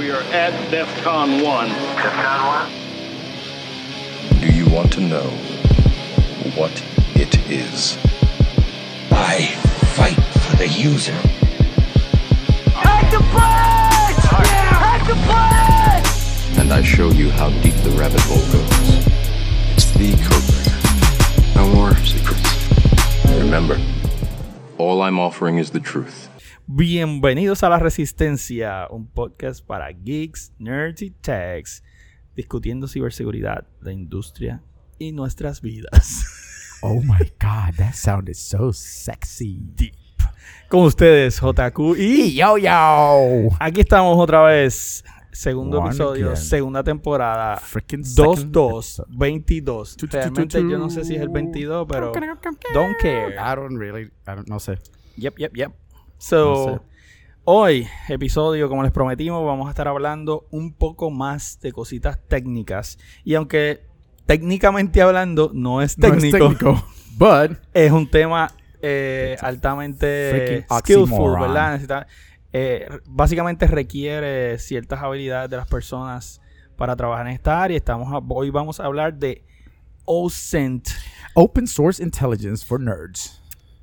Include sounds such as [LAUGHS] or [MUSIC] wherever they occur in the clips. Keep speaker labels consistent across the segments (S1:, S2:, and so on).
S1: We are at DEFCON 1. DEFCON 1?
S2: Do you want to know what it is?
S3: I fight for the user. Hack the punch! Yeah! Hack the punch!
S2: And I show you how deep the rabbit hole goes. It's the code No more secrets. Remember, all I'm offering is the truth.
S4: Bienvenidos a La Resistencia, un podcast para geeks, nerds y techs, discutiendo ciberseguridad, la industria y nuestras vidas. [LAUGHS]
S5: Oh my god, that sounded so sexy.
S4: Deep. Con ustedes, JQ y
S5: Yo yo.
S4: aquí estamos otra vez. Segundo
S5: One
S4: episodio,
S5: again.
S4: segunda temporada.
S5: Freaking second
S4: 2-2,
S5: episode.
S4: 22.
S5: Tu, tu, tu,
S4: Realmente
S5: tu, tu.
S4: yo no sé si es el 22, pero don't care.
S5: I don't really, I don't, no sé.
S4: Yep, yep, yep. So,
S5: No sé.
S4: hoy, episodio, como les prometimos, vamos a estar hablando un poco más de cositas técnicas. Y aunque técnicamente hablando no es
S5: No es
S4: técnico,
S5: técnico, [LAUGHS] but
S4: es un tema eh, altamente skillful. ¿verdad? Necesita- eh, básicamente requiere ciertas habilidades de las personas para trabajar en esta área. Estamos a- hoy vamos a hablar de OSINT,
S5: open source intelligence for nerds.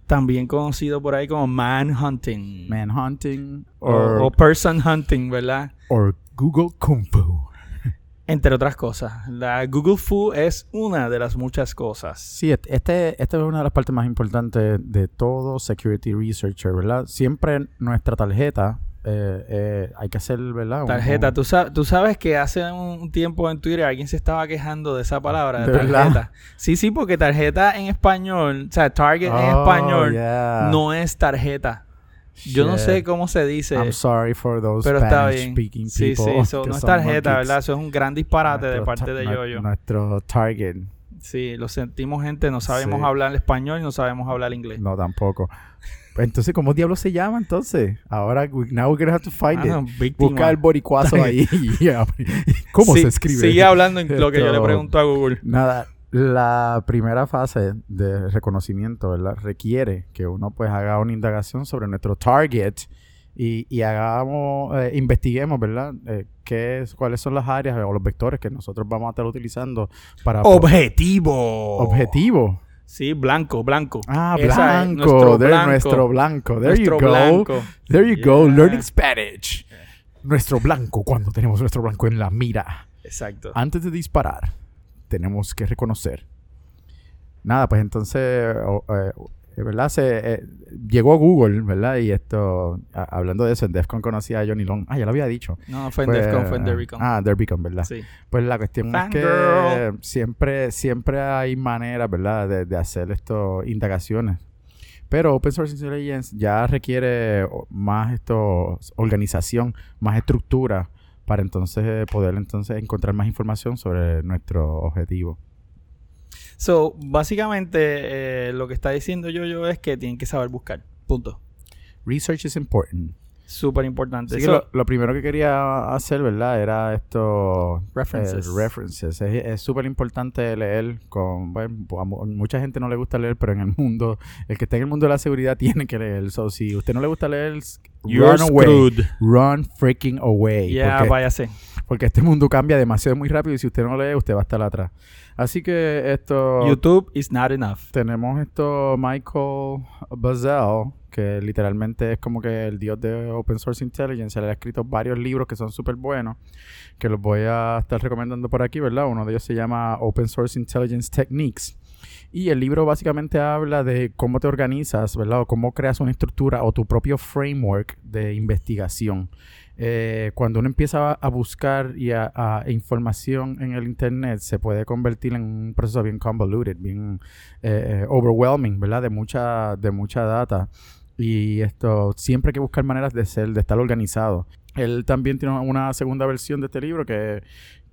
S4: También conocido por ahí como manhunting.
S5: Manhunting
S4: o,
S5: or,
S4: o person hunting, ¿verdad?
S5: or Google Kung Fu. [LAUGHS]
S4: Entre otras cosas. La Google Fu es una de las muchas cosas.
S5: Sí, este, esta es una de las partes más importantes de todo security researcher, ¿verdad? Siempre nuestra tarjeta eh, eh, hay que hacer, ¿verdad?
S4: Tarjeta, tú, sa- tú sabes que hace un tiempo en Twitter alguien se estaba quejando de esa palabra, de, [LAUGHS]
S5: ¿De
S4: tarjeta.
S5: verdad?
S4: Sí, sí, porque tarjeta en español, o sea, target en
S5: Oh,
S4: español
S5: yeah.
S4: no es tarjeta. Yo no sé cómo se dice,
S5: I'm sorry for those
S4: pero está bien.
S5: speaking
S4: Sí,
S5: people.
S4: sí, eso
S5: que
S4: no es tarjeta. ¿verdad? Eso es un gran disparate de
S5: Nuestro
S4: parte
S5: ta-
S4: de Yoyo.
S5: Nuestro target.
S4: Sí, lo sentimos, gente, no sabemos
S5: Sí.
S4: hablar español y no sabemos hablar inglés.
S5: No, tampoco. Entonces, ¿cómo diablos se llama entonces? Ahora, we- now we're gonna have to find
S4: Ah,
S5: it. Buscar el boricuazo [LAUGHS] ahí. [LAUGHS] ¿Cómo
S4: Sí,
S5: se escribe?
S4: Sigue hablando en lo que yo le pregunto a Google.
S5: Nada, la primera fase de reconocimiento, ¿verdad? Requiere que uno pues haga una indagación sobre nuestro target y, y hagamos, eh, investiguemos, ¿verdad? Eh, qué es, cuáles son las áreas o los vectores que nosotros vamos a estar utilizando para...
S4: Objetivo.
S5: Objetivo.
S4: Sí, blanco, blanco.
S5: Ah,
S4: Esa es,
S5: blanco. There- nuestro blanco. There
S4: Nuestro
S5: you go.
S4: blanco.
S5: There you go. Learning Spanish. Nuestro blanco, cuando tenemos nuestro blanco en la mira.
S4: Exacto.
S5: Antes de disparar, tenemos que reconocer. Nada, pues entonces, eh, ¿verdad? Se, eh, llegó a Google, ¿verdad? Y esto, a- hablando de eso, en DEFCON conocí a Johnny Long. Ah, ya lo había dicho.
S4: No, fue en
S5: Pues,
S4: Defcon, fue en Derbycon.
S5: Ah, Derbycon, ¿verdad?
S4: sí.
S5: Pues la cuestión es que siempre, siempre hay maneras, ¿verdad?, de, de hacer estas indagaciones. Pero Open Source Intelligence ya requiere más esto, organización, más estructura para entonces eh, poder entonces encontrar más información sobre nuestro objetivo.
S4: So, básicamente, eh, lo que está diciendo yo, yo es que tienen que saber buscar. Punto.
S5: Research is important.
S4: Súper importante.
S5: Así que
S4: So,
S5: lo, lo primero que quería hacer, ¿verdad? Era esto...
S4: References.
S5: eh, references. Es es súper importante leer con... Bueno, mucha gente no le gusta leer, pero en el mundo... El que está en el mundo de la seguridad [LAUGHS] tiene que leer. So, si usted no le gusta leer,
S4: You're
S5: run away.
S4: screwed.
S5: Run freaking away.
S4: Ya,
S5: porque,
S4: váyase.
S5: porque este mundo cambia demasiado muy rápido y si usted no lee, usted va a estar atrás. Así que esto...
S4: YouTube is not enough.
S5: Tenemos esto Michael Bazzell, que literalmente es como que el dios de Open Source Intelligence. Él ha escrito varios libros que son súper buenos, que los voy a estar recomendando por aquí, ¿verdad? Uno de ellos se llama Open Source Intelligence Techniques. Y el libro básicamente habla de cómo te organizas, ¿verdad? O cómo creas una estructura o tu propio framework de investigación. Eh, cuando uno empieza a, buscar y a información en el internet, se puede convertir en un proceso bien convoluted, bien eh, eh, overwhelming, ¿verdad? De mucha, de mucha data. Y esto, siempre hay que buscar maneras de ser, de estar organizado. Él también tiene una segunda versión de este libro que,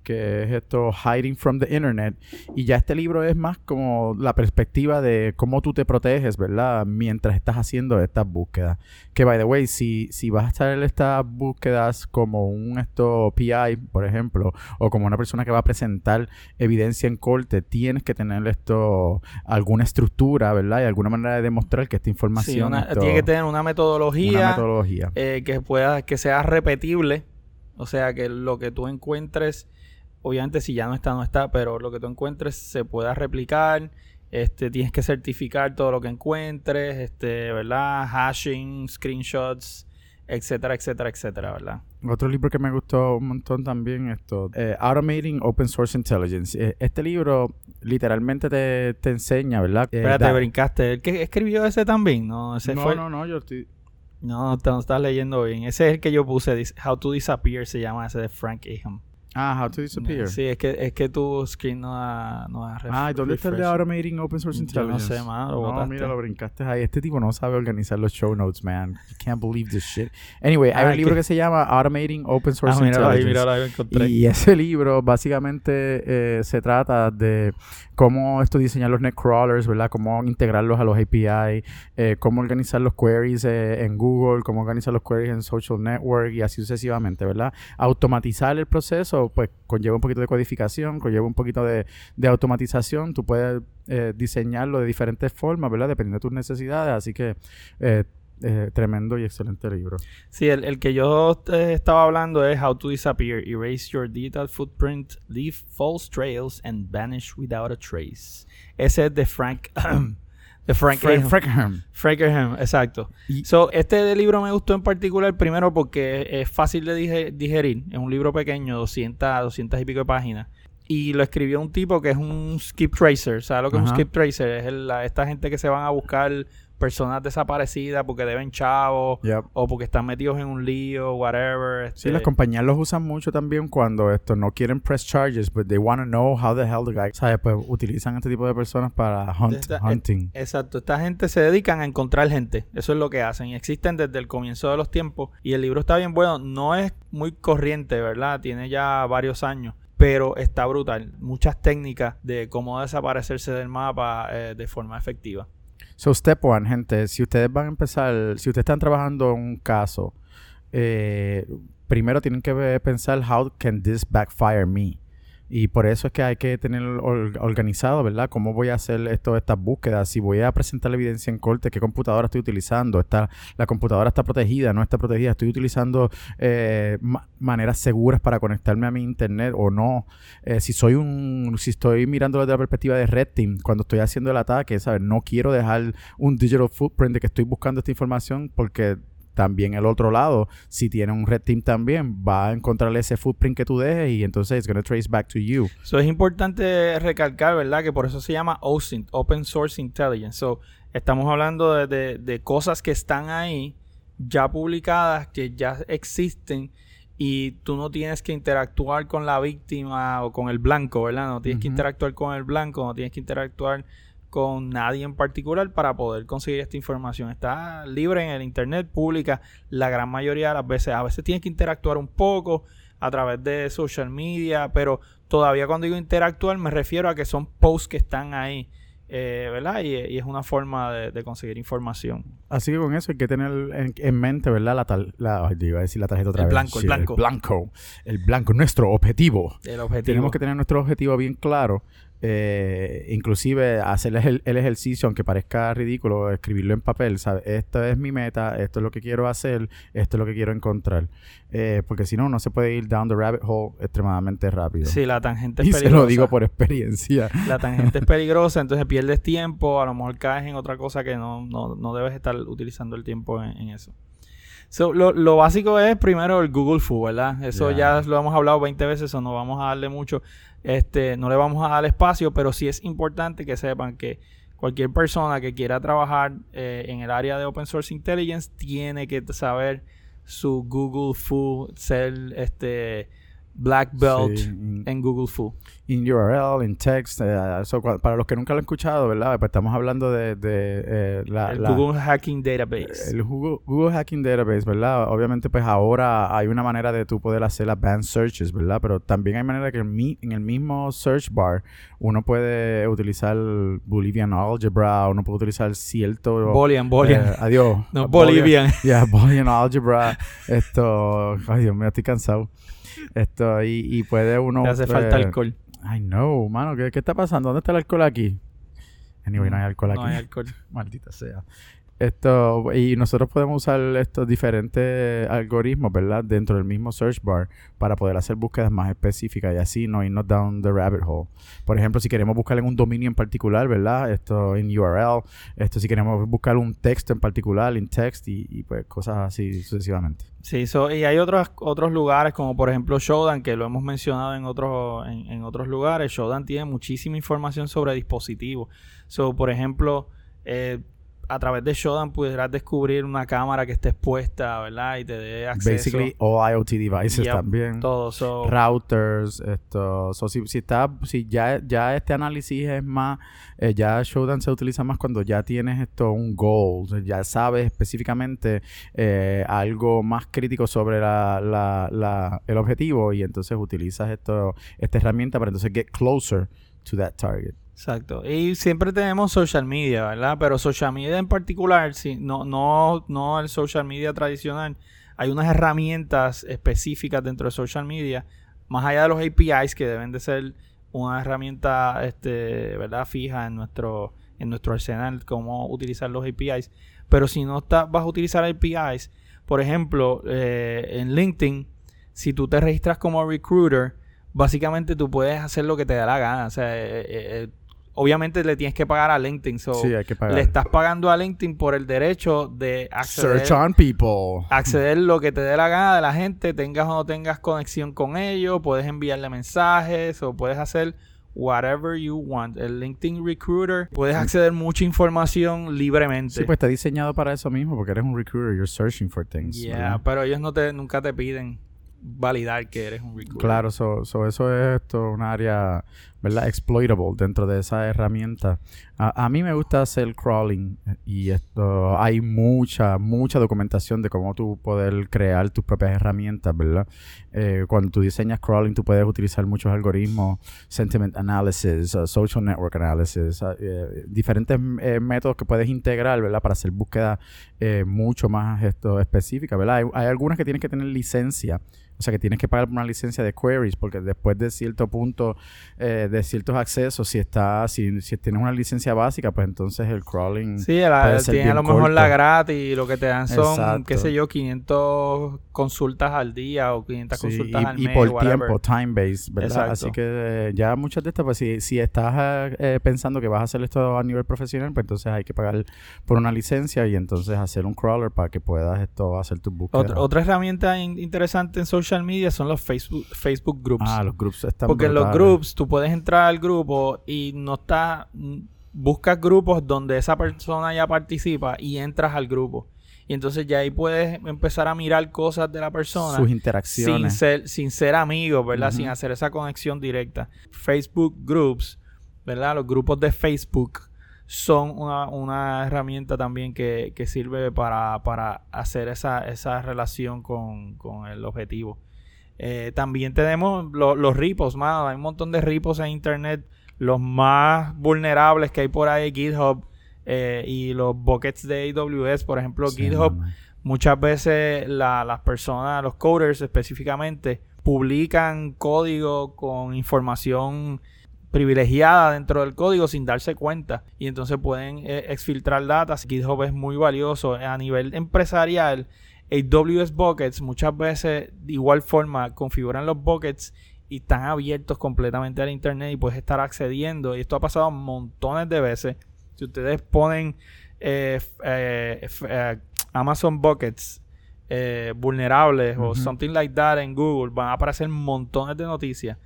S5: que es esto, Hiding from the Internet. Y ya este libro es más como la perspectiva de cómo tú te proteges, ¿verdad? Mientras estás haciendo estas búsquedas. Que, by the way, si, si vas a estar en estas búsquedas como un esto PI, por ejemplo, o como una persona que va a presentar evidencia en corte, tienes que tener esto, alguna estructura, ¿verdad? Y alguna manera de demostrar que esta información
S4: Sí, una-
S5: esto-
S4: tiene que tener una metodología,
S5: una metodología.
S4: eh, que pueda, que sea repetible O sea que lo que tú encuentres, obviamente si ya no está, no está, pero lo que tú encuentres se pueda replicar. Este, tienes que certificar todo lo que encuentres, este, ¿verdad? Hashing, screenshots, etcétera, etcétera, etcétera, ¿verdad?
S5: Otro libro que me gustó un montón también, esto, eh, Automating Open Source Intelligence. Eh, este libro literalmente te, te enseña, ¿verdad? Eh,
S4: Espérate,
S5: da-
S4: brincaste. ¿El que escribió ese también? No, ese
S5: no,
S4: fue.
S5: no, no, yo estoy...
S4: No, te no estás leyendo bien. Ese es el que yo puse. How to Disappear se llama ese de Frank Aham.
S5: Ah, How to Disappear.
S4: Sí, es que, es que tu screen no da, no da
S5: Ah, ¿y ¿dónde está el de. Automating Open Source
S4: Yo no
S5: Intelligence?
S4: sé, mano, lo
S5: No,
S4: botaste.
S5: mira, lo brincaste ahí. Este tipo no sabe organizar los show notes, man. You can't believe this shit. Anyway, hay
S4: Ah,
S5: un libro
S4: que-
S5: que se llama Automating Open
S4: Ah,
S5: Source
S4: ahí,
S5: Intelligence.
S4: míralo ahí, lo encontré.
S5: Y ese libro básicamente eh, se trata de cómo esto diseñar los net crawlers, ¿verdad? Cómo integrarlos a los API, eh, cómo organizar los queries eh, en Google, cómo organizar los queries en social network y así sucesivamente, ¿verdad? Automatizar el proceso, pues conlleva un poquito de codificación, conlleva un poquito de, de automatización. Tú puedes eh, diseñarlo de diferentes formas, ¿verdad? Dependiendo de tus necesidades. Así que eh, tremendo y excelente libro.
S4: Sí, el, el que yo eh, estaba hablando es How to Disappear, Erase Your Digital Footprint, Leave False Trails, and Vanish Without a Trace. Ese es de Frank... [CLEARS THROAT] de Frank,
S5: Frank
S4: Aham.
S5: Frankham.
S4: Frankerham, exacto.
S5: Y-
S4: So, este libro me gustó en particular, primero porque es fácil de dige- digerir. Es un libro pequeño, 200, 200 y pico de páginas. Y lo escribió un tipo que es un skip tracer. ¿Sabes lo que es un skip tracer? Es el- la- esta gente que se van a buscar personas desaparecidas porque deben chavos
S5: Yep.
S4: o porque están metidos en un lío, whatever.
S5: Sí,
S4: este,
S5: las compañías los usan mucho también cuando esto no quieren press charges, but they want to know how the hell the guy, ¿sabes? Pues utilizan este tipo de personas para hunt,
S4: Esta-
S5: hunting.
S4: Exacto, esta gente se dedican a encontrar gente, eso es lo que hacen, y existen desde el comienzo de los tiempos y el libro está bien bueno, no es muy corriente, ¿verdad? Tiene ya varios años, pero está brutal, muchas técnicas de cómo desaparecerse del mapa eh, de forma efectiva.
S5: So, step one, gente, si ustedes van a empezar, si ustedes están trabajando en un caso, eh, primero tienen que pensar, how can this backfire me? Y por eso es que hay que tener or- organizado, ¿verdad? ¿Cómo voy a hacer esto, estas búsquedas? Si voy a presentar la evidencia en corte, ¿qué computadora estoy utilizando? ¿Está, ¿La computadora está protegida? ¿No está protegida? ¿Estoy utilizando eh, ma- maneras seguras para conectarme a mi internet o no? Eh, si soy un... Si estoy mirando desde la perspectiva de Red Team, cuando estoy haciendo el ataque, ¿sabes? No quiero dejar un digital footprint de que estoy buscando esta información porque también el otro lado, si tiene un red team también, va a encontrar ese footprint que tú dejes y entonces it's going to trace back to you.
S4: So, es importante recalcar, ¿verdad? Que por eso se llama OSINT, Open Source Intelligence. So, estamos hablando de, de- de cosas que están ahí, ya publicadas, que ya existen, y tú no tienes que interactuar con la víctima o con el blanco, ¿verdad? No tienes que interactuar con el blanco, no tienes que interactuar con nadie en particular para poder conseguir esta información. Está libre en el internet, pública la gran mayoría de las veces. A veces tienes que interactuar un poco a través de social media, pero todavía cuando digo interactuar me refiero a que son posts que están ahí, eh, ¿verdad? Y, y es una forma de, de conseguir información.
S5: Así que con eso hay que tener en, en mente, ¿verdad? La, tal, la iba a decir la tarjeta otra
S4: El
S5: vez.
S4: blanco, el blanco.
S5: El blanco. El blanco, nuestro objetivo.
S4: El objetivo.
S5: Tenemos que tener nuestro objetivo bien claro. Eh, inclusive hacer el, el ejercicio, aunque parezca ridículo, escribirlo en papel, ¿sabes? Esta es mi meta, esto es lo que quiero hacer, esto es lo que quiero encontrar. Eh, porque si no, no se puede ir down the rabbit hole extremadamente rápido.
S4: Sí, la tangente es [LAUGHS]
S5: y se
S4: peligrosa.
S5: lo digo por experiencia. [LAUGHS]
S4: La tangente es [LAUGHS] peligrosa, entonces pierdes tiempo, a lo mejor caes en otra cosa que no, no, no debes estar utilizando el tiempo en, en eso. So, lo, lo básico es primero el Google Fu, ¿verdad? Eso
S5: Ya.
S4: ya lo hemos hablado 20 veces, eso no vamos a darle mucho, este, no le vamos a dar espacio, pero sí es importante que sepan que cualquier persona que quiera trabajar eh, en el área de Open Source Intelligence tiene que saber su Google Fu, ser este Black Belt
S5: Sí, in-
S4: en Google Fu.
S5: in URL, in text. eh, cua- para los que nunca lo han escuchado, ¿verdad? Pues estamos hablando de, de, eh, la,
S4: el
S5: la-
S4: Google Hacking Database.
S5: el Google, Google Hacking Database, ¿verdad? Obviamente, pues ahora hay una manera de tú poder hacer advanced searches, ¿verdad? Pero también hay manera que en, el mismo search bar uno puede utilizar Bolivian Algebra, uno puede utilizar cierto...
S4: Bolian.
S5: eh, adiós. [LAUGHS]
S4: no,
S5: Boolean-
S4: Bolivian.
S5: Yeah, Boolean Algebra. Esto... Ay, Dios mío, estoy cansado. Esto, y, y puede uno...
S4: Te hace
S5: pues,
S4: falta alcohol.
S5: Ay, no, mano, ¿qué, qué está pasando? ¿Dónde está el alcohol aquí? Anyway, no hay alcohol aquí.
S4: No hay alcohol. [LAUGHS]
S5: Maldita sea. Esto, y nosotros podemos usar estos diferentes algoritmos, ¿verdad? Dentro del mismo search bar para poder hacer búsquedas más específicas y así no irnos down the rabbit hole. Por ejemplo, si queremos buscar en un dominio en particular, ¿verdad? Esto en URL, esto si queremos buscar un texto en particular, en text y, pues cosas así sucesivamente.
S4: Sí, y hay otros, otros lugares como por ejemplo Shodan, que lo hemos mencionado en otros, en, en otros lugares. Shodan tiene muchísima información sobre dispositivos. So, por ejemplo, eh, a través de Shodan pudieras descubrir una cámara que esté expuesta, ¿verdad? Y te dé acceso.
S5: Basically, all IoT devices también.
S4: Todo,
S5: Routers, esto. si, si, está, si ya, ya este análisis es más, eh, ya Shodan se utiliza más cuando ya tienes esto, un goal, ya sabes específicamente eh, algo más crítico sobre la, la, la, el objetivo y entonces utilizas esto, esta herramienta para entonces get closer to that target.
S4: Exacto. Y siempre tenemos social media, ¿verdad? Pero social media en particular, sí, no, no, no el social media tradicional. Hay unas herramientas específicas dentro de social media, más allá de los APIs que deben de ser una herramienta, este, ¿verdad? Fija en nuestro, en nuestro arsenal, cómo utilizar los APIs. Pero si no está, vas a utilizar APIs, por ejemplo, eh, en LinkedIn, si tú te registras como recruiter, básicamente tú puedes hacer lo que te da la gana. O sea, eh, eh, obviamente le tienes que pagar a LinkedIn. sí, hay que pagar. Le estás pagando a LinkedIn por el derecho de acceder.
S5: Search on people.
S4: Acceder lo que te dé la gana de la gente, tengas o no tengas conexión con ellos, puedes enviarle mensajes o puedes hacer whatever you want. El LinkedIn Recruiter puedes acceder mucha información libremente.
S5: Sí, pues está diseñado para eso mismo, porque eres un recruiter, you're searching for things.
S4: Yeah, pero ellos no te nunca te piden validar que eres un recruiter.
S5: Claro, so, eso es esto, un área ¿verdad? Exploitable dentro de esa herramienta. A, mí me gusta hacer crawling y esto hay mucha, mucha documentación de cómo tú poder crear tus propias herramientas, ¿verdad? Eh, cuando tú diseñas crawling, tú puedes utilizar muchos algoritmos, sentiment analysis, uh, social network analysis, uh, eh, diferentes eh, métodos que puedes integrar, ¿verdad? Para hacer búsqueda mucho más esto, específica, ¿verdad? Hay, hay algunas que tienes que tener licencia o sea que tienes que pagar una licencia de queries porque después de cierto punto, eh, de ciertos accesos, si está, si, si tienes una licencia básica, pues entonces el crawling.
S4: Sí, tiene a lo mejor la gratis y lo que te dan son, qué sé yo, 500 consultas al día o 500 consultas al mes.
S5: Y por tiempo, time based, ¿verdad? Así que eh, ya muchas de estas, pues si, si estás eh, pensando que vas a hacer esto a nivel profesional, pues entonces hay que pagar por una licencia y entonces hacer un crawler para que puedas esto hacer tu búsqueda.
S4: Otra, otra herramienta interesante en social social media son los Facebook, Facebook groups.
S5: Ah, los groups están
S4: Porque en los groups tú puedes entrar al grupo y no está buscas grupos donde esa persona ya participa y entras al grupo. Y entonces ya ahí puedes empezar a mirar cosas de la persona.
S5: Sus interacciones.
S4: Sin ser, sin ser amigos, ¿verdad? Sin hacer esa conexión directa. Facebook Groups, ¿verdad? Los grupos de Facebook son una, herramienta también que, sirve para, hacer esa, esa relación con, el objetivo. Eh, también tenemos los ripos, más hay un montón de ripos en internet. Los más vulnerables que hay por ahí, GitHub eh, y los buckets de AWS, por ejemplo, GitHub. Muchas veces las personas, los coders específicamente, publican código con información privilegiada dentro del código sin darse cuenta y entonces pueden eh, exfiltrar datos. GitHub es muy valioso a nivel empresarial. AWS Buckets muchas veces de igual forma configuran los buckets y están abiertos completamente al internet y puedes estar accediendo y esto ha pasado montones de veces. Si ustedes ponen eh, eh, Amazon Buckets vulnerables o something like that en Google van a aparecer montones de noticias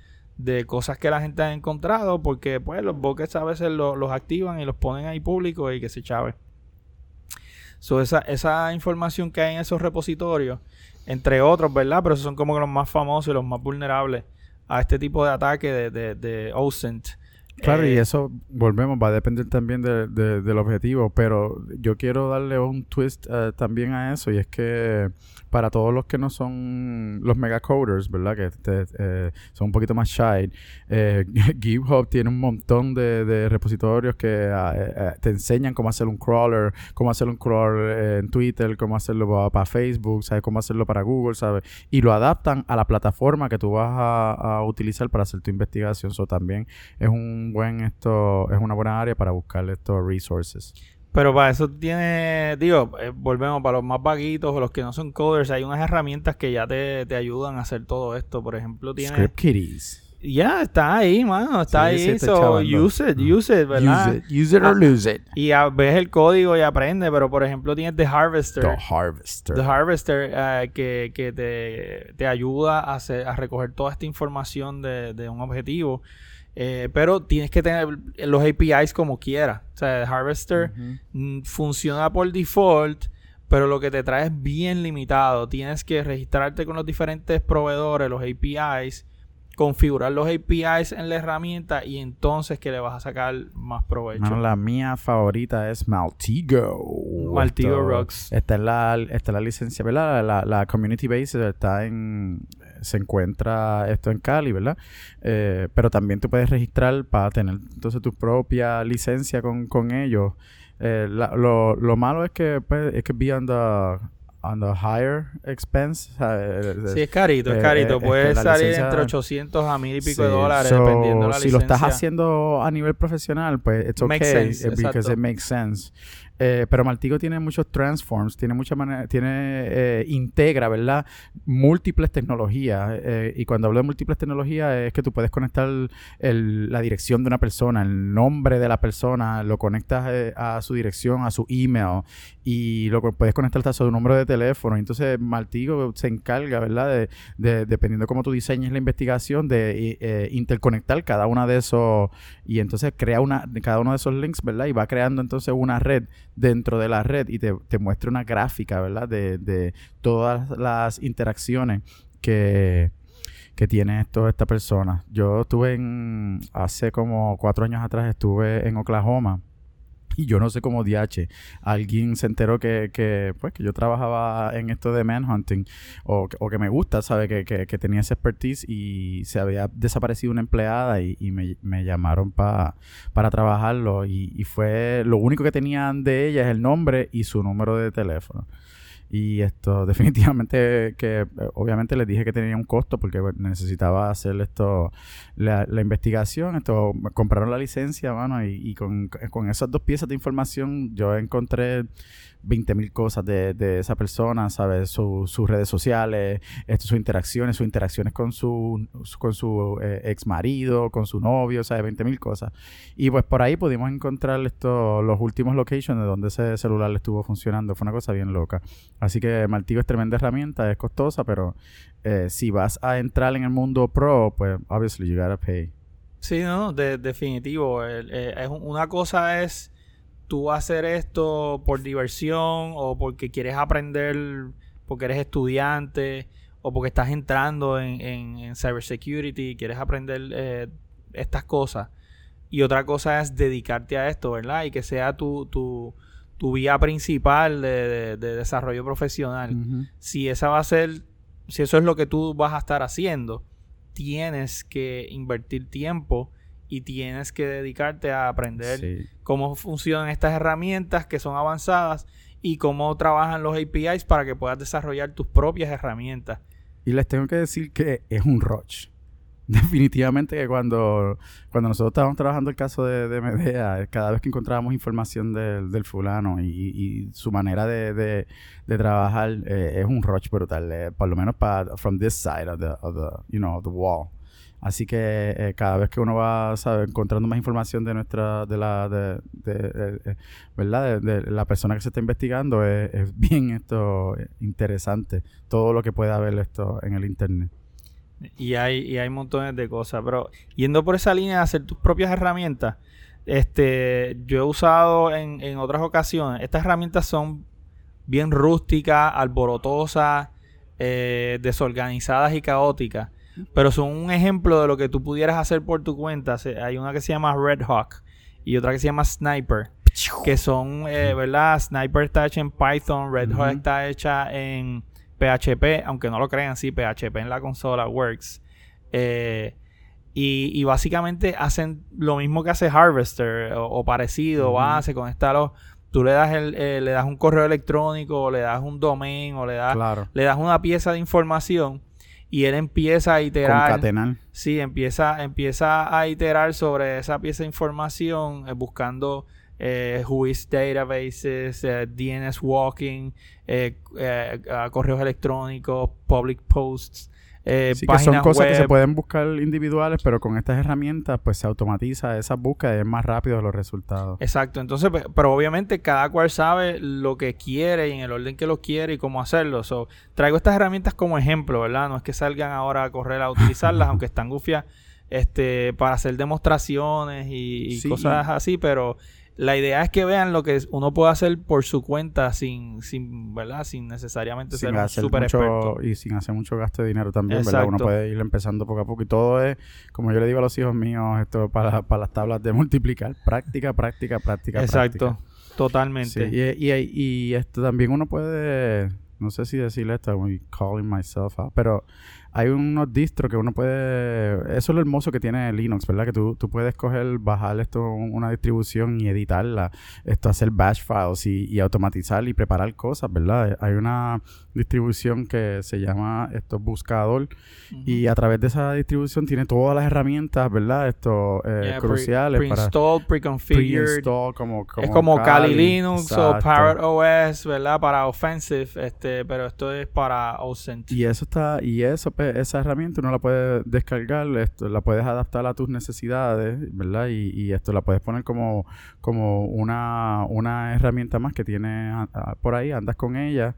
S4: de cosas que la gente ha encontrado porque pues los buckets a veces los activan y los ponen ahí públicos y que se chave. So, esa, esa información que hay en esos repositorios, entre otros, ¿verdad? Pero esos son como los más famosos y los más vulnerables a este tipo de ataque de, de, de OSINT.
S5: Claro, y eh, eso, volvemos, va a depender también de, del objetivo, pero yo quiero darle un twist eh, también a eso, y es que para todos los que no son los mega coders, ¿verdad? Que eh, son un poquito más shy. Eh, [LAUGHS] GitHub tiene un montón de, repositorios que ah, eh, te enseñan cómo hacer un crawler, cómo hacer un crawler en Twitter, cómo hacerlo para, Facebook, ¿sabes? Cómo hacerlo para Google, ¿sabes? Y lo adaptan a la plataforma que tú vas a, utilizar para hacer tu investigación. Eso también es un buen esto, es una buena área para buscar estos resources.
S4: Pero para eso tiene, digo, eh, volvemos para los más vaguitos o los que no son coders, hay unas herramientas que ya te, te ayudan a hacer todo esto. Por ejemplo, tiene...
S5: Script Kitties.
S4: Ya, está ahí, mano, está
S5: Sí,
S4: ahí. so, use it, use it, ¿verdad?
S5: Use it. Use it or
S4: Ah,
S5: lose it.
S4: Y a- ves el código y aprende, pero por ejemplo tienes The Harvester.
S5: The Harvester.
S4: The Harvester eh, que, que te, te ayuda a, hacer- a recoger toda esta información de, de un objetivo. Eh, pero tienes que tener los APIs como quieras. O sea, Harvester mm, funciona por default, pero lo que te trae es bien limitado. Tienes que registrarte con los diferentes proveedores, los APIs, configurar los APIs en la herramienta y entonces que le vas a sacar más provecho.
S5: Mano, la mía favorita es Maltigo.
S4: Maltigo
S5: Esto-
S4: rocks.
S5: Está en la, está en la licencia, ¿verdad? La, la community base está en... Se encuentra esto en Cali, ¿verdad? Eh, pero también tú puedes registrar para tener entonces tu propia licencia con, con ellos. Eh, la- lo, lo malo es que pues, es que be on the, on the higher expense. o sea, eh,
S4: Sí, es carito, es
S5: eh,
S4: carito.
S5: eh,
S4: Puede
S5: este, la
S4: salir
S5: licencia-
S4: entre 800 a 1000 y pico de
S5: Sí,
S4: dólares,
S5: so,
S4: dependiendo de la
S5: si
S4: licencia.
S5: lo estás haciendo a nivel profesional, pues it's
S4: Makes
S5: okay
S4: sense,
S5: eh, because
S4: exacto.
S5: it makes sense. Eh, pero Maltigo tiene muchos transforms, tiene mucha tiene eh, integra, ¿verdad? Múltiples tecnologías eh, y cuando hablo de múltiples tecnologías es que tú puedes conectar la dirección de una persona, el nombre de la persona, lo conectas eh, a su dirección, a su email y lo puedes conectar hasta su número de teléfono. Entonces Maltigo se encarga, ¿verdad? De, de- dependiendo cómo tú diseñes la investigación, de eh, interconectar cada una de esos y entonces crea una cada uno de esos links, ¿verdad? Y va creando entonces una red dentro de la red y te, te muestra una gráfica, ¿verdad? De, de todas las interacciones que, que tiene esto esta persona. Yo estuve en, hace como cuatro años atrás estuve en Oklahoma y yo no sé cómo DH, alguien se enteró que, que, pues, que yo trabajaba en esto de manhunting o, o que me gusta, ¿sabe? Que, que, que tenía esa expertise y se había desaparecido una empleada y, y me, me llamaron pa- para trabajarlo y, y fue lo único que tenían de ella es el nombre y su número de teléfono. Y esto, [LAUGHS] definitivamente, que eh, obviamente les dije que tenía un costo porque necesitaba hacer esto, la, investigación. Esto, compraron la licencia, mano, y, y con, con esas dos piezas de información yo encontré 20 mil cosas de, de esa persona, ¿sabes? Su- sus redes sociales, esto, sus interacciones, sus interacciones con su, con su eh, ex marido, con su novio, ¿sabes? 20 mil cosas. Y pues por ahí pudimos encontrar esto, los últimos locations de donde ese celular estuvo funcionando. Fue una cosa bien loca. Así que Maltigo es tremenda herramienta, es costosa, pero eh, si vas a entrar en el mundo pro, pues obviously you gotta pay.
S4: Sí, no, de- definitivo. Eh, una cosa es tú hacer esto por diversión o porque quieres aprender, porque eres estudiante o porque estás entrando en, en, en cybersecurity y quieres aprender eh, estas cosas. Y otra cosa es dedicarte a esto, ¿verdad? Y que sea tu, tu, tu vía principal de, de- de desarrollo profesional si esa va a ser, si eso es lo que tú vas a estar haciendo, tienes que invertir tiempo y tienes que dedicarte a aprender
S5: Sí.
S4: cómo funcionan estas herramientas que son avanzadas y cómo trabajan los APIs para que puedas desarrollar tus propias herramientas.
S5: Y les tengo que decir que es un rush. [LAUGHS] Definitivamente que cuando, cuando nosotros estábamos trabajando el caso de, de Medea, cada vez que encontrábamos información del, del fulano y, su manera de, de- de trabajar eh, es un rush brutal, eh, por lo menos para from this side of the, of the, you know, the wall. Así que eh, cada vez que uno va encontrando más información de nuestra, de la, de, eh, ¿verdad? De, la persona que se está investigando, es, [LAUGHS] bien esto eh, interesante. Todo lo que puede haber esto en el internet.
S4: Y hay, y hay montones de cosas. Pero yendo por esa línea de hacer tus propias herramientas, este, yo he usado en, en otras ocasiones. Estas herramientas son bien rústicas, alborotosas, desorganizadas y caóticas. Pero son un ejemplo de lo que tú pudieras hacer por tu cuenta. Se- Hay una que se llama Red Hawk y otra que se llama Sniper. Que son, eh, ¿verdad? Sniper está hecha en Python, Red Hawk está hecha en PHP, aunque no lo crean, sí, PHP en la consola works. Eh, y, y básicamente hacen lo mismo que hace Harvester o, o parecido, va, se conecta a los... Tú le das, el, eh, le das un correo electrónico, o le das un domain, o le das,
S5: Claro.
S4: le das una pieza de información y él empieza a iterar.
S5: Concatenar.
S4: Sí, empieza, empieza a iterar sobre esa pieza de información eh, buscando eh, Whois databases, eh, DNS walking, eh, correos electrónicos, public posts, eh,
S5: Sí, que son cosas que se pueden buscar individuales, pero con estas herramientas pues se automatiza esa búsqueda y es más rápido los resultados.
S4: Exacto, entonces, pe- pero obviamente cada cual sabe lo que quiere y en el orden que lo quiere y cómo hacerlo. So, traigo estas herramientas como ejemplo, ¿verdad? No es que salgan ahora a correr a [LAUGHS] utilizarlas, aunque están gufias, este, para hacer demostraciones y, y
S5: Sí.
S4: cosas así, pero la idea es que vean lo que uno puede hacer por su cuenta sin, sin ¿verdad? Sin necesariamente
S5: sin
S4: ser
S5: mucho
S4: experto.
S5: y sin hacer mucho gasto de dinero también, ¿verdad? Uno
S4: Exacto.
S5: puede ir empezando poco a poco y todo es, como yo le digo a los hijos míos, esto para, para las tablas de multiplicar, práctica, práctica, práctica,
S4: Exacto,
S5: práctica.
S4: totalmente.
S5: Sí, y, y, y esto también uno puede, no sé si decirle esto, I'm calling myself out, pero hay unos distros que uno puede, eso es lo hermoso que tiene Linux, ¿verdad? Que tú, tú puedes coger, bajar esto, una distribución y editarla, esto hacer bash files y, y automatizar y preparar cosas, ¿verdad? Hay una distribución que se llama esto buscador y a través de esa distribución tiene todas las herramientas, ¿verdad? Esto eh,
S4: Yeah, pre-
S5: cruciales para
S4: pre-installed, pre-configured.
S5: pre-install como, como
S4: es como Kali Linux o. Parrot OS, ¿verdad? Para Offensive, este, pero esto es para OSINT.
S5: Y eso está, y eso, pues, esa herramienta uno la puede descargar, esto, la puedes adaptar a tus necesidades, ¿verdad? Y, y esto la puedes poner como, como una, una herramienta más que tienes a- a- por ahí, andas con ella,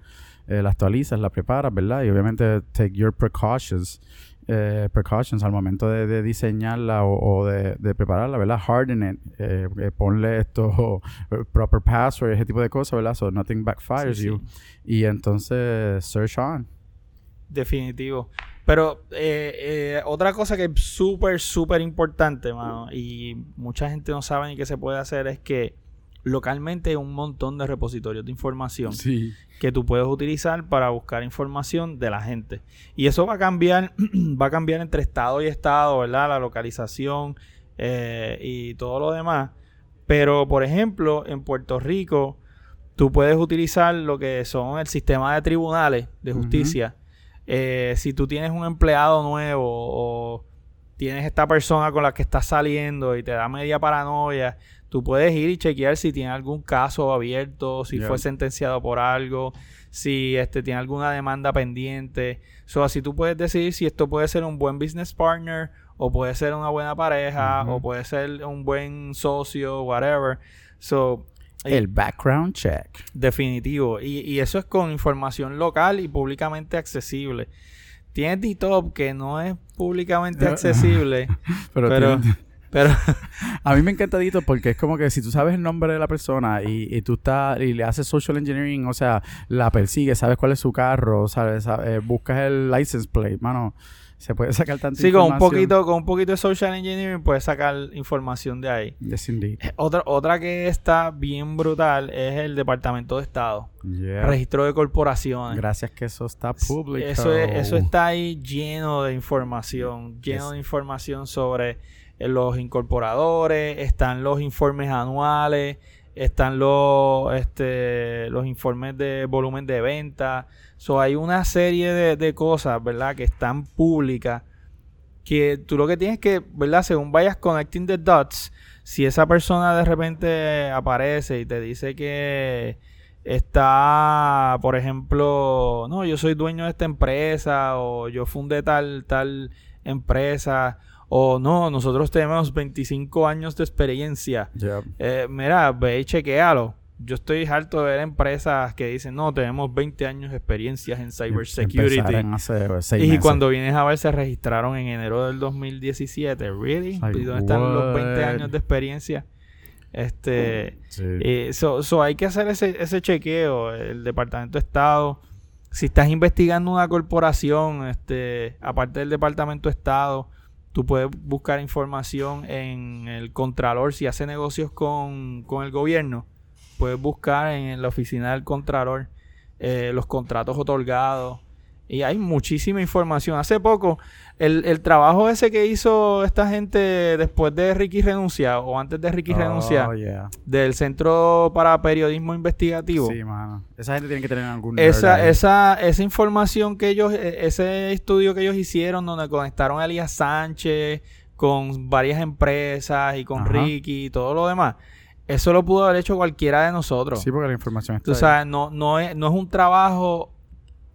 S5: eh, la actualizas, la preparas, ¿verdad? Y obviamente take your precautions. eh, precautions al momento de, de diseñarla o, o de, de prepararla, ¿verdad? Harden it, eh, eh, ponle esto, [LAUGHS] proper password, ese tipo de cosas, ¿verdad? So nothing backfires
S4: Sí,
S5: you. Y entonces, search on.
S4: Definitivo. Pero eh, eh, otra cosa que es súper, súper importante, mano, y mucha gente no sabe ni qué se puede hacer, es que localmente hay un montón de repositorios de información
S5: Sí.
S4: que tú puedes utilizar para buscar información de la gente. Y eso va a cambiar, [CLEARS THROAT] va a cambiar entre estado y estado, ¿verdad? La localización eh, y todo lo demás. Pero, por ejemplo, en Puerto Rico, tú puedes utilizar lo que son el sistema de tribunales de justicia. Eh, si tú tienes un empleado nuevo o tienes esta persona con la que estás saliendo y te da media paranoia, tú puedes ir y chequear si tiene algún caso abierto, si
S5: Yeah.
S4: fue sentenciado por algo, si este tiene alguna demanda pendiente. So, así tú puedes decidir si esto puede ser un buen business partner o puede ser una buena pareja o puede ser un buen socio, whatever. So,
S5: El background check.
S4: Definitivo. Y, y eso es con información local y públicamente accesible. Tiene DTOP que no es públicamente accesible, [LAUGHS]
S5: Pero,
S4: pero,
S5: tiene-
S4: pero [LAUGHS]
S5: a mí me encanta Dito porque es como que si tú sabes el nombre de la persona y, y tú estás y le haces social engineering, o sea, la persigues, sabes cuál es su carro, sabes, Sabe- eh, buscas el license plate, mano, se puede sacar tanta
S4: sí, con un poquito, con un poquito de social engineering puedes sacar información de ahí.
S5: Yes, indeed.
S4: Otra, otra que está bien brutal es el Departamento de Estado.
S5: Yeah.
S4: Registro de corporaciones.
S5: Gracias que eso está público.
S4: Eso, es- eso está ahí lleno de información, lleno
S5: Yes.
S4: de información sobre eh, los incorporadores, están los informes anuales, están los, este, los informes de volumen de venta. So, hay una serie de, de cosas, ¿verdad? Que están públicas. Que tú lo que tienes que, ¿verdad? Según vayas connecting the dots, si esa persona de repente aparece y te dice que está, por ejemplo, no, yo soy dueño de esta empresa o yo fundé tal, tal empresa o no, nosotros tenemos 25 años de experiencia.
S5: Yeah.
S4: Eh, mira, ve y chequealo. Yo estoy harto de ver empresas que dicen, no, tenemos 20 años de experiencias en cybersecurity.
S5: Hace pues, seis
S4: Y
S5: meses.
S4: cuando vienes a ver, se registraron en enero del 2017. ¿Really?
S5: Like,
S4: ¿Y dónde están los 20
S5: what?
S4: años de experiencia? Este...
S5: Sí.
S4: Eh, so, so hay que hacer ese, ese chequeo. El Departamento de Estado. Si estás investigando una corporación, este, aparte del Departamento de Estado, tú puedes buscar información en el Contralor. Si hace negocios con, con el gobierno, puedes buscar en la oficina del Contralor eh, los contratos otorgados. Y hay muchísima información. Hace poco, el, el trabajo ese que hizo esta gente después de Ricky renuncia o antes de Ricky renuncia
S5: Oh, yeah.
S4: del Centro para Periodismo Investigativo.
S5: Sí, mano. Esa gente tiene que tener algún
S4: Esa, esa, esa información que ellos, e- ese estudio que ellos hicieron donde conectaron a Elías Sánchez con varias empresas y con
S5: Ajá.
S4: Ricky y todo lo demás. Eso lo pudo haber hecho cualquiera de nosotros.
S5: Sí, porque la información está ahí.
S4: sabes, no, no, es, no es un trabajo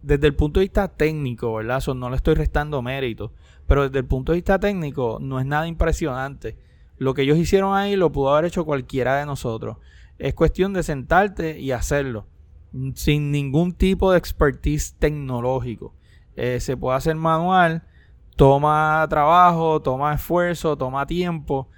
S4: desde el punto de vista técnico, ¿verdad? No le estoy restando mérito. Pero desde el punto de vista técnico no es nada impresionante. Lo que ellos hicieron ahí lo pudo haber hecho cualquiera de nosotros. Es cuestión de sentarte y hacerlo. mm, Sin ningún tipo de expertise tecnológico. Eh, se puede hacer manual, toma trabajo, toma esfuerzo, toma tiempo,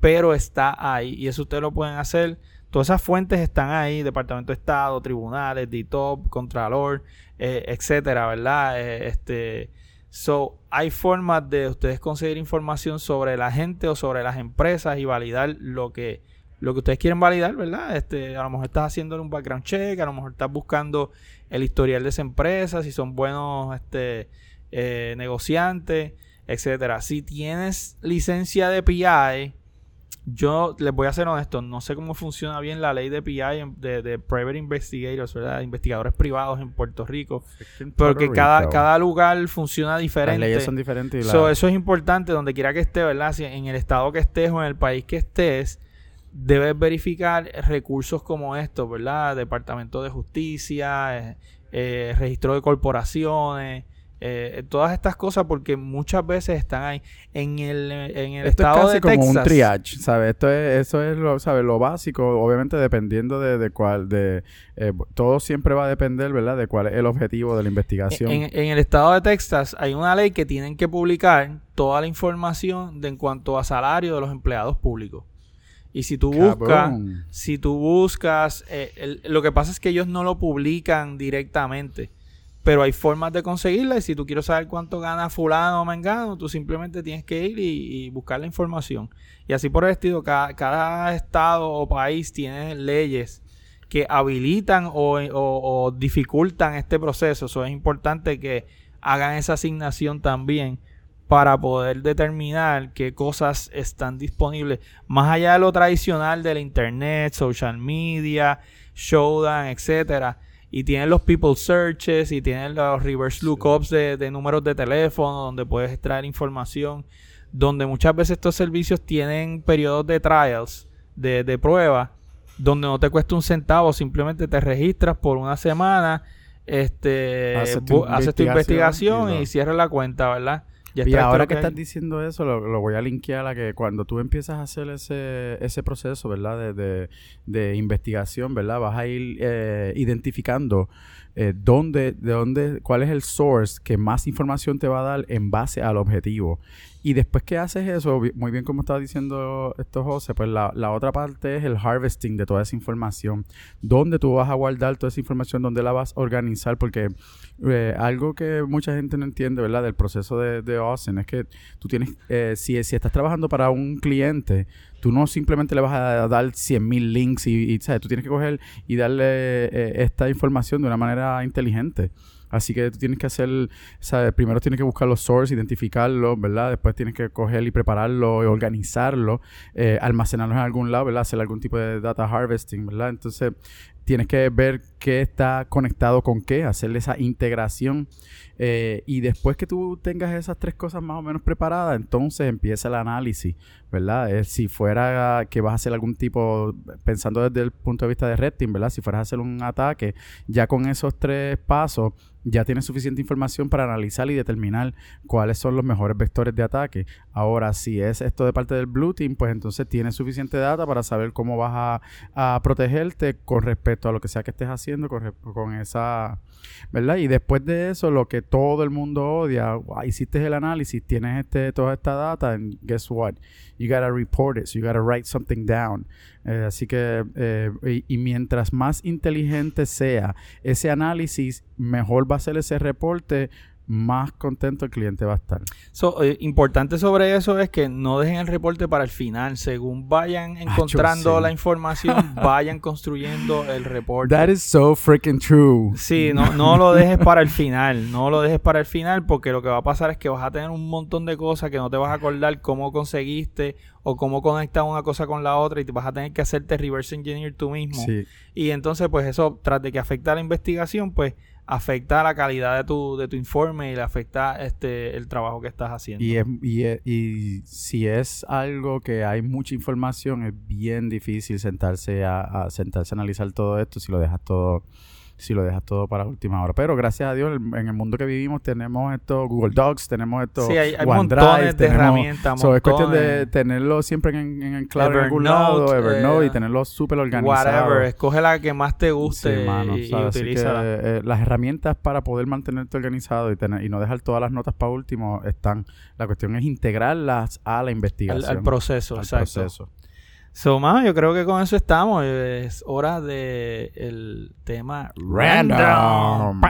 S4: pero está ahí. Y eso ustedes lo pueden hacer. Todas esas fuentes están ahí, Departamento de Estado, tribunales, DITOP, Contralor, eh, etcétera, ¿verdad? Eh, este, so, hay formas de ustedes conseguir información sobre la gente o sobre las empresas y validar lo que, lo que ustedes quieren validar, ¿verdad? Este, a lo mejor estás haciendo un background check, a lo mejor estás buscando el historial de esa empresa, si son buenos este, eh, negociantes, etcétera. Si tienes licencia de PI, yo les voy a ser honesto, no sé cómo funciona bien la ley de PI de, de Private Investigators, ¿verdad? Investigadores privados en Puerto Rico, porque cada, cada lugar funciona
S5: Las
S4: diferente.
S5: leyes son diferentes la-
S4: So, eso es importante donde quiera que estés, ¿verdad? Si en el estado que estés o en el país que estés, debes verificar recursos como estos, ¿verdad? Departamento de Justicia, eh, eh, registro de corporaciones, eh, todas estas cosas porque muchas veces están ahí en el, en el
S5: Esto es
S4: estado
S5: casi
S4: de
S5: como
S4: Texas.
S5: un triage, ¿sabes? Esto es, eso es lo, ¿sabes? Lo básico, obviamente dependiendo de, de cuál, de, eh, todo siempre va a depender, ¿verdad? De cuál es el objetivo de la investigación.
S4: En, en el estado de Texas hay una ley que tienen que publicar toda la información de en cuanto a salario de los empleados públicos. Y si tú buscas, si tú buscas, eh, el- lo que pasa es que ellos no lo publican directamente, pero hay formas de conseguirla y si tú quieres saber cuánto gana fulano o mengano, tú simplemente tienes que ir y, buscar la información. Y así por el estilo, cada, estado o país tiene leyes que habilitan o, o- o dificultan este proceso. Eso es importante que hagan esa asignación también para poder determinar qué cosas están disponibles más allá de lo tradicional del internet, social media, showdown, etcétera. Y tienen los people searches y tienen los reverse lookups de, de números de teléfono donde puedes extraer información. Donde muchas veces estos servicios tienen periodos de trials, de, de prueba, donde no te cuesta un centavo, simplemente te registras por una semana, este,
S5: Haces tu
S4: bu- haces tu
S5: investigación y
S4: y, cierras la cuenta, ¿verdad? Ya
S5: Y ahora que estás diciendo eso, lo, lo voy a linkear a que cuando tú empiezas a hacer ese, ese proceso, ¿verdad? De, de, de investigación, ¿verdad? Vas a ir eh, identificando eh, dónde, de dónde, cuál es el source que más información te va a dar en base al objetivo. Y después que haces eso, muy bien como estaba diciendo esto José, pues la, la otra parte es el harvesting de toda esa información. ¿Dónde tú vas a guardar toda esa información? ¿Dónde la vas a organizar? Porque eh, algo que mucha gente no entiende, ¿verdad? Del proceso de, de Austin es que tú tienes, eh, si, si estás trabajando para un cliente, tú no simplemente le vas a dar 100.000 links y, y, ¿sabes? Tú tienes que coger y darle eh, esta información de una manera inteligente. Así que tú tienes que hacer, ¿sabes? Primero tienes que buscar los sources, identificarlos, ¿verdad? Después tienes que coger y prepararlo y organizarlo, eh, almacenarlos en algún lado, ¿verdad? Hacer algún tipo de data harvesting, ¿verdad? Entonces tienes que ver qué está conectado con qué, hacerle esa integración. eh, y después que tú tengas esas tres cosas más o menos preparadas, entonces empieza el análisis, ¿verdad? Eh, si fuera que vas a hacer algún tipo, pensando desde el punto de vista de red team, ¿verdad? Si fueras a hacer un ataque, ya con esos tres pasos, ya tienes suficiente información para analizar y determinar cuáles son los mejores vectores de ataque. Ahora, si es esto de parte del Blue Team, pues entonces tienes suficiente data para saber cómo vas a, protegerte con respecto a lo que sea que estés haciendo con, con esa, ¿verdad? Y después de eso, lo que todo el mundo odia, "Guau, hiciste el análisis, tienes este, toda esta data, guess what? You gotta report it, so you gotta write something down. Eh, así que, eh, y, y mientras más inteligente sea ese análisis, mejor va a ser ese reporte, más contento el cliente va a estar.
S4: So, eh, importante sobre eso es que no dejen el reporte para el final. Según vayan encontrando
S5: sí.
S4: la información, [LAUGHS] vayan construyendo el reporte.
S5: That is so freaking true.
S4: Sí, no, no lo dejes para el final. No lo dejes para el final porque lo que va a pasar es que vas a tener un montón de cosas que no te vas a acordar cómo conseguiste o cómo conectar una cosa con la otra y te vas a tener que hacerte reverse engineer tú mismo.
S5: Sí.
S4: Y entonces, pues eso, tras de que afecta a la investigación, pues afecta la calidad de tu, de tu informe y le afecta este el trabajo que estás haciendo.
S5: Y, es- y, es- y si es algo que hay mucha información, es bien difícil sentarse a, a sentarse a analizar todo esto si lo dejas todo si lo dejas todo para última hora. Pero gracias a Dios, en el mundo que vivimos tenemos esto Google Docs, tenemos esto
S4: Sí, hay, hay
S5: OneDrive,
S4: de herramientas.
S5: So, es cuestión de tenerlo siempre en, en en algún
S4: Evernote,
S5: lado, Evernote, y
S4: eh,
S5: tenerlo súper organizado.
S4: Whatever, escoge la que más te guste
S5: Sí, mano,
S4: y, y
S5: eh, las herramientas para poder mantenerte organizado y, tener, y no dejar todas las notas para último están. La cuestión es integrarlas a la
S4: al,
S5: investigación.
S4: al proceso,
S5: al
S4: exacto.
S5: proceso.
S4: So, mano, yo creo que con eso estamos. Es hora de el tema
S5: Random.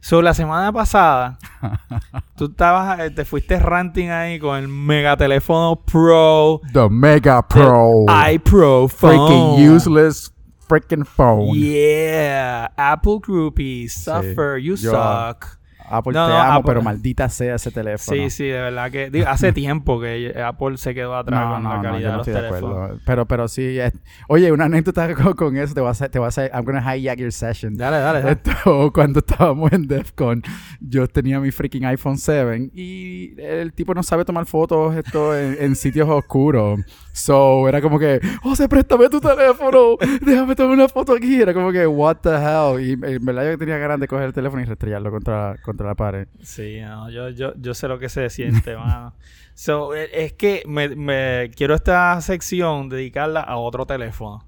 S4: So, la semana pasada, [LAUGHS] tú estabas, eh, te fuiste ranting ahí con el megateléfono Pro,
S5: The Mega Pro.
S4: iPro phone.
S5: freaking useless freaking phone.
S4: Yeah, Apple groupies, suffer, you
S5: Yo-
S4: suck.
S5: Apple
S4: No,
S5: te
S4: no,
S5: amo,
S4: Apple-
S5: pero maldita sea ese teléfono.
S4: Sí, sí, de verdad que digo, hace [LAUGHS] tiempo que Apple se quedó atrás con la calidad
S5: yo
S4: de los
S5: estoy de
S4: teléfonos.
S5: acuerdo. Pero, pero sí. es- Oye, una anécdota [LAUGHS] con, con eso. Te voy a hacer, te voy a I'm gonna hijack your session.
S4: Dale, dale, dale.
S5: Esto, [LAUGHS] cuando estábamos en DEF CON, yo tenía mi freaking iPhone 7 y el tipo no sabe tomar fotos esto en, en sitios oscuros. So, era como que, José, préstame tu teléfono, déjame tomar una foto aquí. Era como que, what the hell. Y en verdad yo tenía ganas de coger el teléfono y restrellarlo contra, contra la pared.
S4: Sí, no, yo, yo, yo sé lo que se siente, [LAUGHS] mano. So, eh, es que me, me quiero esta sección dedicarla a otro teléfono.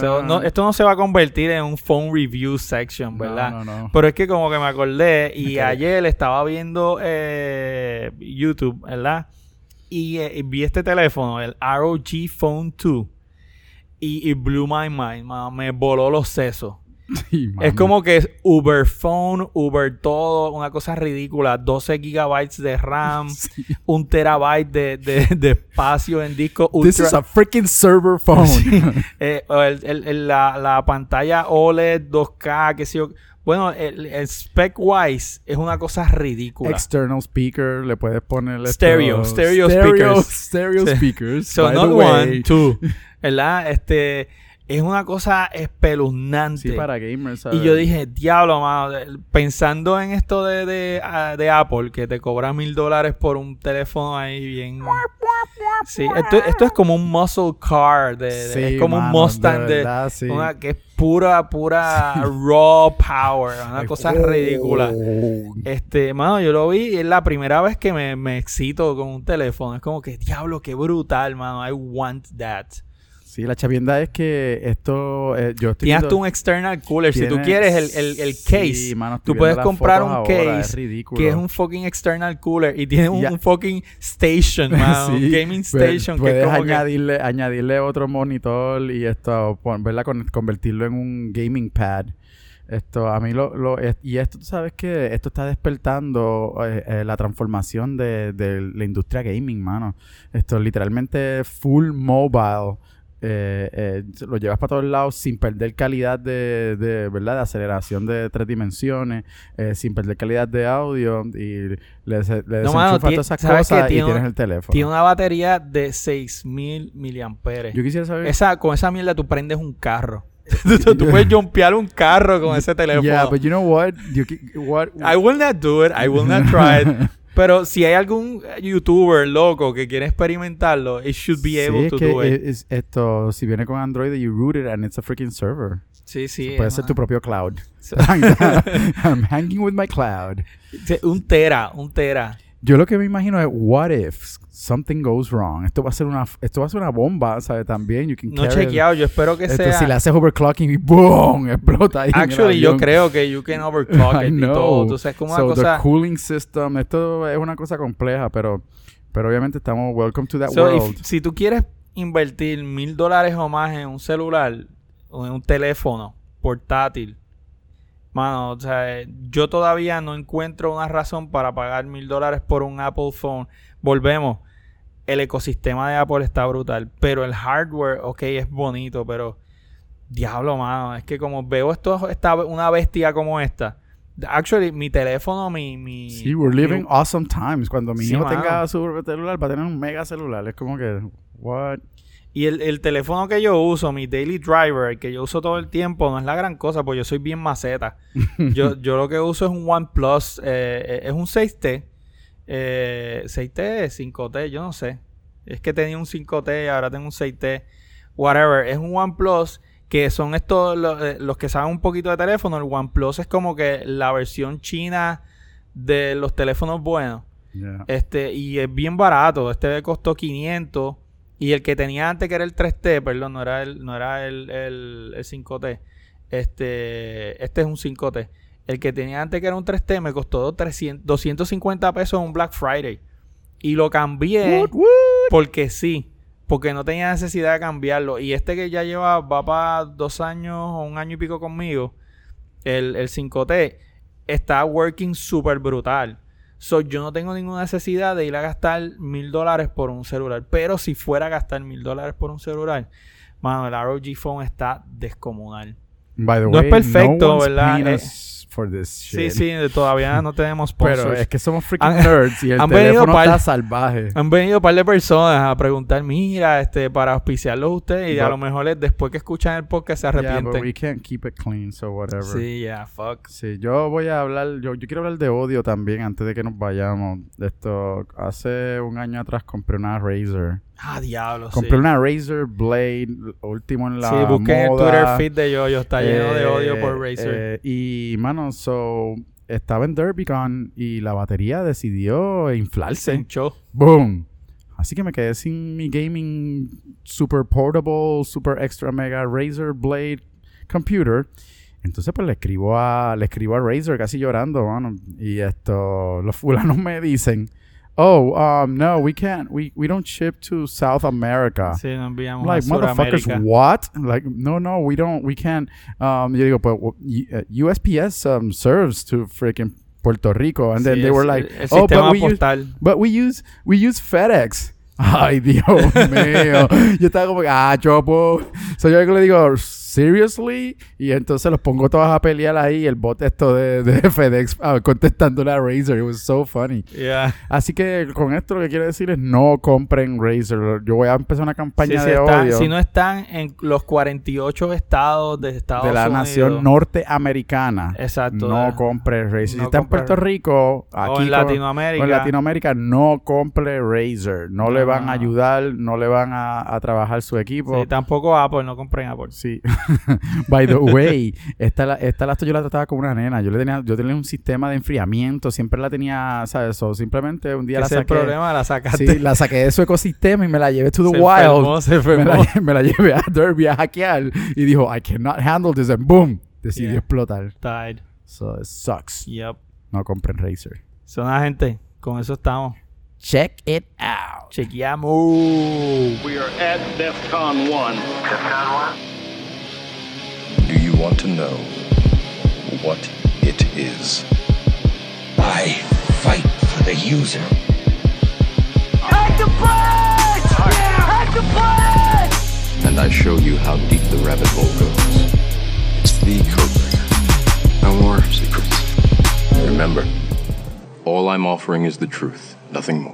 S4: So, no, esto no se va a convertir en un phone review section, ¿verdad?
S5: No, no, no.
S4: Pero es que como que me acordé y ayer estaba viendo eh, YouTube, ¿verdad? Y, eh, y vi este teléfono, el ROG Phone 2. Y, y blew my mind. Me voló los sesos. [LAUGHS]
S5: Sí,
S4: Es como que es Uber Phone, Uber todo, una cosa ridícula. 12 gigabytes de RAM, [LAUGHS]
S5: Sí.
S4: un terabyte de, de- de espacio en disco
S5: This is a freaking server phone. [LAUGHS]
S4: Eh, el- el- el- la, la pantalla OLED 2K, que sé yo. Bueno, el, el spec wise es una cosa ridícula.
S5: External speaker, le puedes poner esto-
S4: Stereo, stereo speakers.
S5: Stereo speakers.
S4: so,
S5: by
S4: not
S5: the
S4: one,
S5: way.
S4: two. ¿Verdad? Este, es una cosa espeluznante.
S5: Sí, para gamers.
S4: Y yo dije, diablo, mano, pensando en esto de, de, ah, de Apple, que te cobra mil dólares por un teléfono ahí bien... Sí, esto, esto es como un muscle car, de, de- es como un Mustang de,
S5: verdad, sí.
S4: una que es pura, pura [LAUGHS] raw power, una cosa
S5: oh.
S4: ridícula. Este, mano, yo lo vi y es la primera vez que me, me excito con un teléfono. Es como que, diablo, qué brutal, mano. I want that.
S5: Sí, la chavienda es que esto. eh, yo estoy.
S4: Tienes
S5: viendo-
S4: tú un external cooler. Si tú quieres el, el, el case,
S5: Sí, mano,
S4: tú puedes comprar un
S5: ahora,
S4: case que es un fucking external cooler y tiene un, fucking station, [LAUGHS] mano.
S5: Sí,
S4: un gaming station que
S5: Puedes
S4: que-
S5: añadirle, añadirle otro monitor y esto, ¿verdad? Con- convertirlo en un gaming pad. Esto, a mí lo, lo y esto, tú sabes que esto está despertando eh, eh, la transformación de, de la industria gaming, mano. Esto literalmente full mobile. Eh, eh, lo llevas para todos lados sin perder calidad de, de, ¿verdad? de aceleración de tres dimensiones, eh, sin perder calidad de audio y le, le
S4: No, mano,
S5: todas esas cosas y
S4: un-
S5: tienes el teléfono.
S4: tiene una batería de 6000 miliamperes.
S5: Yo quisiera saber.
S4: Esa, con esa mierda tú prendes un carro. [LAUGHS] [LAUGHS] tú, tú puedes jumpear un carro con [LAUGHS] ese teléfono.
S5: Yeah, but you know what? You ki- what?
S4: I will not do it. I will not try it. Pero si hay algún youtuber loco que quiere experimentarlo, it should be
S5: Sí,
S4: able
S5: es
S4: to
S5: que
S4: do it.
S5: es- es esto, si viene con Android, you root it and it's a freaking server.
S4: Sí, sí.
S5: Puede
S4: es
S5: ser tu propio cloud.
S4: Sí. [LAUGHS]
S5: I'm [LAUGHS] hanging with my cloud.
S4: Un tera, un tera.
S5: Yo lo que me imagino es, what if something goes wrong? Esto va a ser una, esto va a ser una bomba, ¿sabes? También, you can
S4: No chequeado, yo espero que
S5: Esto,
S4: sea.
S5: si le haces overclocking y boom, explota ahí.
S4: Actually, yo creo que you can overclock [LAUGHS]
S5: I
S4: it y
S5: know.
S4: todo. Entonces es como una
S5: so
S4: cosa.
S5: the cooling system, esto es una cosa compleja, pero, pero obviamente estamos welcome to that
S4: So, if-
S5: world.
S4: si tú quieres invertir mil dólares o más en un celular o en un teléfono portátil, mano, o sea, yo todavía no encuentro una razón para pagar mil dólares por un Apple Phone. Volvemos. El ecosistema de Apple está brutal, pero el hardware, ok, es bonito, pero diablo, mano, es que como veo esto, esta, una bestia como esta. Actually, mi teléfono, mi, mi
S5: Sí, we're living
S4: mi-
S5: awesome times. Cuando mi
S4: Sí,
S5: hijo
S4: mano.
S5: tenga su celular, va a tener un mega celular. Es como que, what?
S4: Y el, el teléfono que yo uso, mi daily driver, el que yo uso todo el tiempo, no es la gran cosa, porque yo soy bien maceta. [LAUGHS] yo, yo lo que uso es un OnePlus, eh, eh, es un 6T. Eh, 6T, 5T, yo no sé. Es que tenía un 5T, ahora tengo un 6T. Whatever. Es un OnePlus que son estos lo- eh, los, que saben un poquito de teléfono. El OnePlus es como que la versión china de los teléfonos buenos.
S5: Yeah.
S4: Este, y es bien barato. Este costó 500. Y el que tenía antes, que era el 3T, perdón, no era el, no era el, el, el 5T. Este, este es un 5T. El que tenía antes, que era un 3T, me costó 300, 250 pesos en un Black Friday. Y lo cambié porque sí. Porque no tenía necesidad de cambiarlo. Y este que ya lleva, va para dos años o un año y pico conmigo, el, el 5T, está working súper brutal. So, yo no tengo ninguna necesidad de ir a gastar mil dólares por un celular. Pero si fuera a gastar mil dólares por un celular, mano, el ROG Phone está descomunal.
S5: By the
S4: No es
S5: way,
S4: perfecto,
S5: no
S4: ¿verdad?
S5: For this
S4: Sí,
S5: shit.
S4: sí, todavía no [LAUGHS] tenemos
S5: Pero
S4: sponsors.
S5: es que somos freaking
S4: Han-
S5: nerds y el
S4: han venido
S5: teléfono
S4: par-
S5: está salvaje.
S4: Han venido un par de personas a preguntar, mira, este, para auspiciarlos ustedes y a
S5: But-
S4: lo mejor es después que escuchan el podcast se
S5: Yeah, but
S4: arrepienten.
S5: we can't keep it clean, so whatever.
S4: sí, ya, fuck.
S5: Sí, yo voy a hablar, yo, yo quiero hablar de odio también antes de que nos vayamos. Esto, hace un año atrás compré una Razer.
S4: Ah, diablo, sí.
S5: Compré una Razer Blade, último en la
S4: sí, busqué en el. Twitter feed de Yoyo, está lleno de
S5: Eh,
S4: odio por Razer.
S5: eh, y, mano, so, estaba en DerbyCon y la batería decidió
S4: Se
S5: inflarse.
S4: hinchó.
S5: Boom. Así que me quedé sin mi gaming super portable, super extra mega Razer Blade computer. Entonces pues le escribo a le escribo a Razer casi llorando, mano. Y esto los fulanos [LAUGHS] me dicen, "Oh, um no, we can't. We we don't ship to South America."
S4: Sí, enviamos
S5: like, motherfuckers,
S4: Sudamérica.
S5: what? Like, no, no, we don't, we can't. Um, yo digo, but uh, USPS um, serves to freaking Puerto Rico, and then
S4: Sí,
S5: they were like,
S4: el, el
S5: oh, but we use, but we use, we use FedEx. [LAUGHS] Ay, Dios [LAUGHS] mío. Yo estaba como, ah, chopo. So yo le digo, seriously? Y entonces los pongo todos a pelear ahí. El bot esto de, de [LAUGHS] FedEx ah, contestándole a Razer. It was so funny.
S4: Yeah.
S5: Así que con esto lo que quiero decir es no compren Razer. Yo voy a empezar una
S4: Sí,
S5: campaña
S4: si,
S5: de
S4: están-
S5: odio
S4: si no están en los 48 estados de Estados
S5: de la
S4: Unidos.
S5: nación norteamericana.
S4: Exacto.
S5: No
S4: de-
S5: compre Razer. si está en Puerto Rico, aquí
S4: o en
S5: con-
S4: Latinoamérica.
S5: o en Latinoamérica, no compre Razer. No,
S4: No,
S5: le van
S4: no.
S5: a ayudar, no le van a, a trabajar su equipo.
S4: Sí, tampoco Apple, no compren Apple.
S5: Sí. [LAUGHS] [LAUGHS] By the way, esta, la- esta laptop yo la trataba como una nena. Yo le tenía, yo tenía un sistema de enfriamiento, siempre la tenía, ¿sabes? So, simplemente un día la
S4: Ese es el
S5: saqué.
S4: problema, la sacaste.
S5: Sí, la saqué de su ecosistema y me la llevé to the
S4: se
S5: wild.
S4: enfermó, se
S5: me,
S4: enfermó.
S5: la, me la llevé a Derby a hackear y dijo, I cannot handle this, and boom, decidió
S4: Yeah.
S5: explotar.
S4: Died.
S5: So it sucks.
S4: Yep.
S5: No compren Razer.
S4: Son la gente. Con eso estamos.
S5: Check it out.
S4: Chequeamos.
S1: We are at DEFCON 1.
S2: Do you want to know what it is?
S3: I fight for the user. Hack to play! Hack to play!
S2: And I show you how deep the rabbit hole goes. It's the code breaker. No more secrets. Remember, all I'm offering is the truth, nothing more.